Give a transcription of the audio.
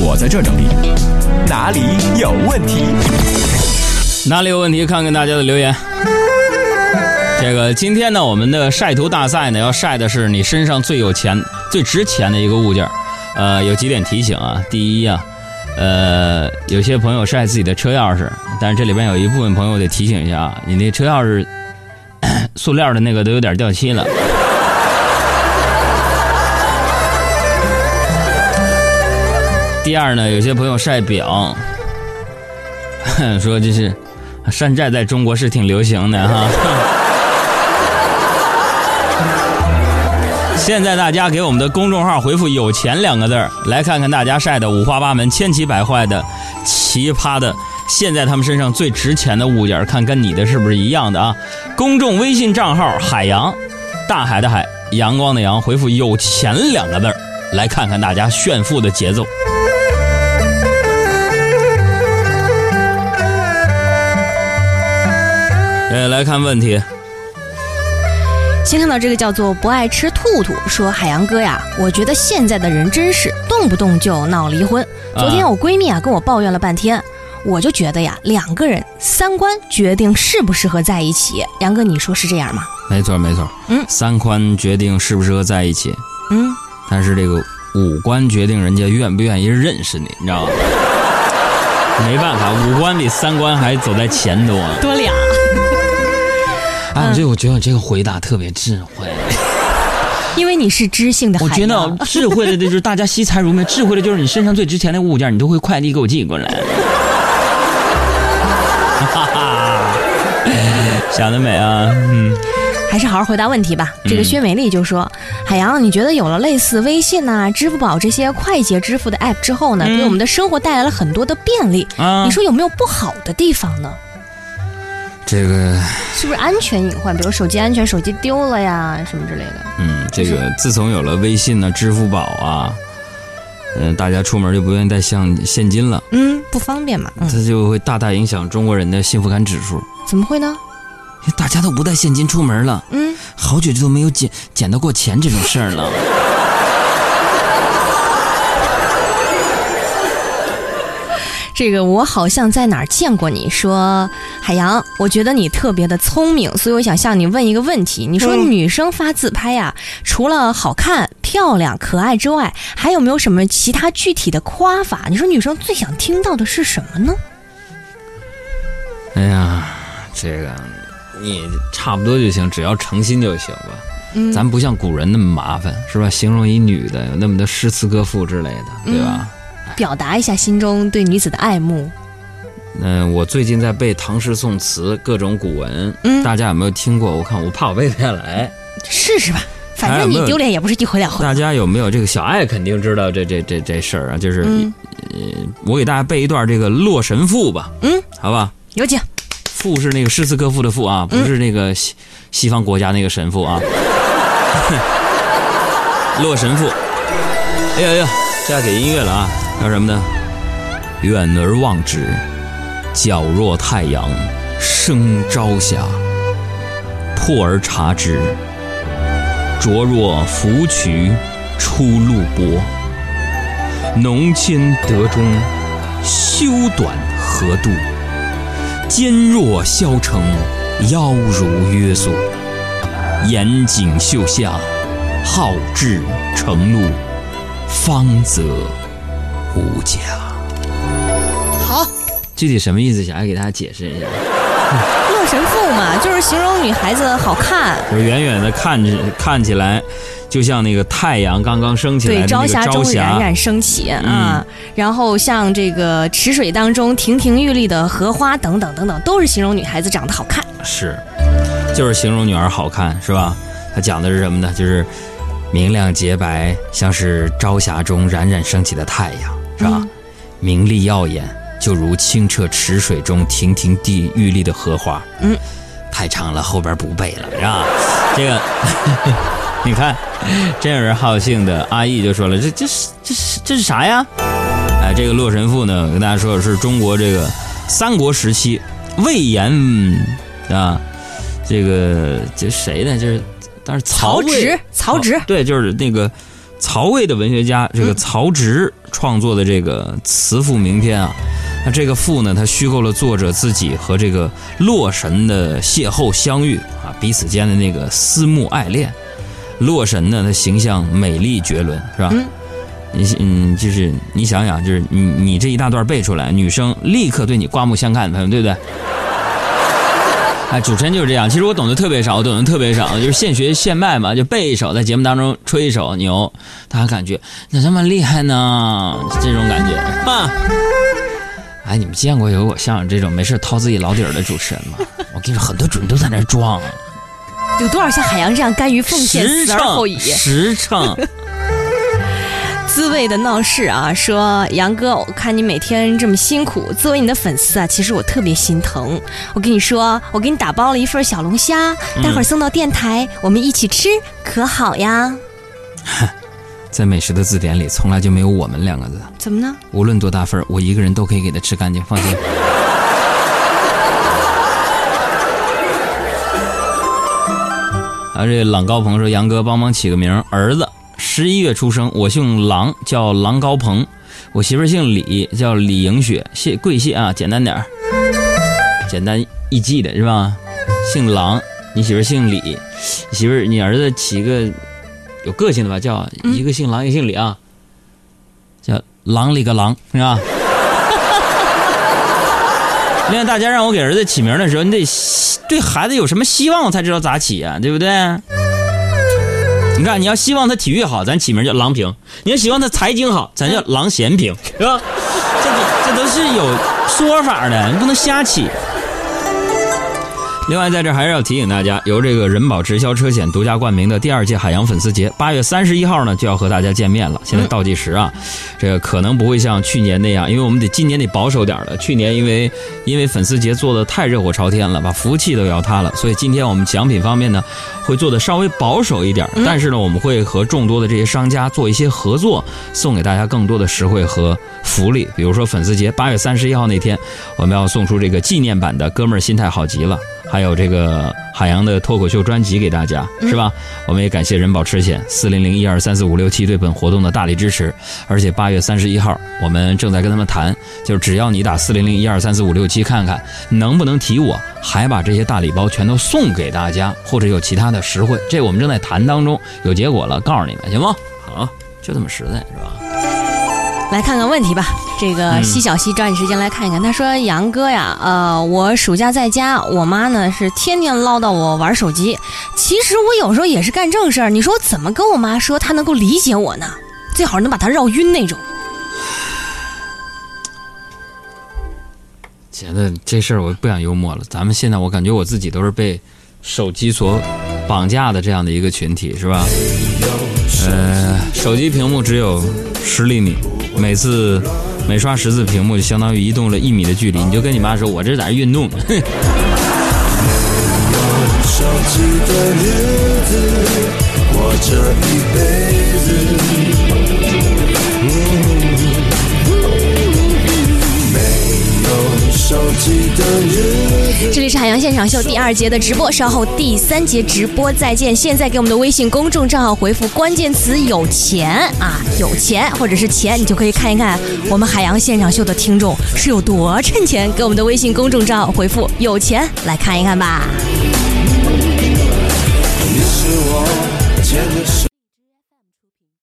我在这整理，哪里有问题？哪里有问题？看看大家的留言。这个今天呢，我们的晒图大赛呢，要晒的是你身上最有钱、最值钱的一个物件呃，有几点提醒啊。第一啊，呃，有些朋友晒自己的车钥匙，但是这里边有一部分朋友得提醒一下啊，你那车钥匙 塑料的那个都有点掉漆了。第二呢，有些朋友晒表，说这是山寨在中国是挺流行的哈。现在大家给我们的公众号回复“有钱”两个字儿，来看看大家晒的五花八门、千奇百怪的、奇葩的，现在他们身上最值钱的物件，看跟你的是不是一样的啊？公众微信账号“海洋”，大海的海，阳光的阳，回复“有钱”两个字儿，来看看大家炫富的节奏。呃，来看问题。先看到这个叫做不爱吃兔兔，说海洋哥呀，我觉得现在的人真是动不动就闹离婚。昨天我闺蜜啊跟我抱怨了半天，我就觉得呀，两个人三观决定适不适合在一起。杨哥，你说是这样吗？没错，没错。嗯三观决定适不适合在一起，嗯，但是这个五官决定人家愿不愿意认识你，你知道吗？没办法，五官比三观还走在前头啊。多俩。哎，我这我觉得我这个回答特别智慧。因为你是知性的海我觉。得 智慧的就是大家惜财如命，智慧的就是你身上最值钱的物件，你都会快递给我寄过来。哈 哈，想得美啊！嗯，还是好好回答问题吧。这个嗯薛美丽就说：“海洋，你觉得有了类似微信呐、支付宝这些快捷支付的 app 之后呢，嗯给我们的生活带来了很多的便利。啊你说有没有不好的地方呢？这个，是不是安全隐患？比如手机安全，手机丢了呀，什么之类的。嗯，这个自从有了微信呢、支付宝啊，嗯、大家出门就不愿意带现现金了，嗯，不方便嘛。嗯，这就会大大影响中国人的幸福感指数。怎么会呢？大家都不带现金出门了，嗯，好久都没有捡捡到过钱这种事儿了。这个我好像在哪儿见过你说，海洋，我觉得你特别的聪明，所以我想向你问一个问题。你说嗯女生发自拍呀、除了好看、漂亮、可爱之外，还有没有什么其他具体的夸法？你说女生最想听到的是什么呢？哎呀，这个你差不多就行，只要诚心就行吧。嗯咱不像古人那么麻烦，是吧？形容一女的有那么多诗词歌赋之类的，对吧？表达一下心中对女子的爱慕。嗯、我最近在背唐诗宋词，各种古文，嗯大家有没有听过？我看我怕我背不下来，试试吧，反正你丢脸也不是一回两回。大家有没有这个小爱肯定知道这这这这事儿啊？就是、嗯呃，我给大家背一段这个《洛神赋》吧，嗯，好吧？有请。赋是那个诗词歌赋的赋啊，不是那个西西方国家那个神父啊。洛神赋，哎呀呀，这要给音乐了啊！叫什么呢？远而望之，皎若太阳升朝霞；破而察之，灼若芙蕖出露波。浓纤得中，修短合度。肩若削成，腰如约束。严谨秀下，好志成路，方则无价。好，具体什么意思？想要给大家解释一下。洛神赋嘛，就是形容女孩子好看，就是远远的看着看起来，就像那个太阳刚刚升起来对，朝霞中冉。冉升起啊，然后像这个池水当中亭亭玉立的荷花等等等等，都是形容女孩子长得好看。是，就是形容女儿好看，是吧？它讲的是什么呢？就是明亮洁白，像是朝霞中冉冉升起的太阳，是吧？嗯明丽耀眼，就如清澈池水中亭亭地玉立的荷花。嗯，太长了，后边不背了，是吧？这个，你看，真有人好性的阿义就说了，这这是这是这是啥呀？哎，这个《洛神赋》呢，我跟大家说的是中国这个三国时期魏延啊，这个这谁呢？就是当时曹曹植曹植对，就是那个曹魏的文学家这个曹植创作的这个词赋名篇啊，那这个赋呢，它虚构了作者自己和这个洛神的邂逅相遇啊，彼此间的那个思慕爱恋。洛神呢，他形象美丽绝伦，是吧？嗯你嗯，就是你想想，就是你你这一大段背出来，女生立刻对你刮目相看，朋友对不对？哎，主持人就是这样。其实我懂得特别少，我懂得特别少，就是现学现卖嘛，就背一首，在节目当中吹一首牛，大家感觉咋这么厉害呢？这种感觉啊！哎，你们见过有我像我这种没事掏自己老底儿的主持人吗？我跟你说，很多主持人都在那装，有多少像海洋这样甘于奉献、实死而后诚，已？实诚。滋味的闹事啊，说杨哥，我看你每天这么辛苦，作为你的粉丝啊，其实我特别心疼。我跟你说，我给你打包了一份小龙虾，待会儿送到电台，我们一起吃，可好呀？在美食的字典里，从来就没有“我们”两个字。怎么呢？无论多大份儿，我一个人都可以给它吃干净，放心。啊，这朗高鹏说：“杨哥，帮忙起个名，儿子十一月出生，我姓郎，叫郎高鹏；我媳妇姓李，叫李莹雪，谢贵谢啊，简单点儿，简单易记的是吧？姓郎，你媳妇姓李，媳妇你儿子起个有个性的吧，叫一个姓郎，一个姓李啊，叫郎里个郎是吧？另外，大家让我给儿子起名的时候，你得对孩子有什么希望，我才知道咋起啊，对不对？你看，你要希望他体育好，咱起名叫郎平；你要希望他财经好，咱叫郎咸平，是吧？这都这都是有说法的，你不能瞎起。另外，在这还是要提醒大家，由这个人保直销车险独家冠名的第二届海洋粉丝节，八月三十一号呢就要和大家见面了。现在倒计时啊，这个可能不会像去年那样，因为我们得今年得保守点了。去年因为因为粉丝节做的太热火朝天了，把服务器都要塌了，所以今天我们奖品方面呢会做的稍微保守一点，但是呢我们会和众多的这些商家做一些合作，送给大家更多的实惠和福利。比如说粉丝节八月三十一号那天，我们要送出这个纪念版的《哥们儿心态好极了》。还有这个海洋的脱口秀专辑给大家，是吧？我们也感谢人保车险四零零一二三四五六七对本活动的大力支持。而且八月三十一号，我们正在跟他们谈，就是只要你打四零零一二三四五六七看看能不能提我，还把这些大礼包全都送给大家，或者有其他的实惠，这我们正在谈当中，有结果了告诉你们，行吗？好，就这么实在，是吧？来看看问题吧。这个嗯西小西抓紧时间来看一看。他说：“杨哥呀，呃，我暑假在家，我妈呢是天天唠叨我玩手机。其实我有时候也是干正事儿。你说我怎么跟我妈说她能够理解我呢？最好能把她绕晕那种。觉得这事儿我不想幽默了。咱们现在我感觉我自己都是被手机所绑架的这样的一个群体，是吧？呃，手机屏幕只有十厘米，每次每刷十次屏幕就相当于移动了一米的距离。你就跟你妈说，我这在运动。哼手机的日这。里是海洋现场秀第二节的直播，稍后第三节直播再见。现在给我们的微信公众账号回复关键词“有钱”啊，有钱或者是钱，你就可以看一看我们海洋现场秀的听众是有多趁钱。给我们的微信公众账号回复“有钱”来看一看吧。你是我牵着手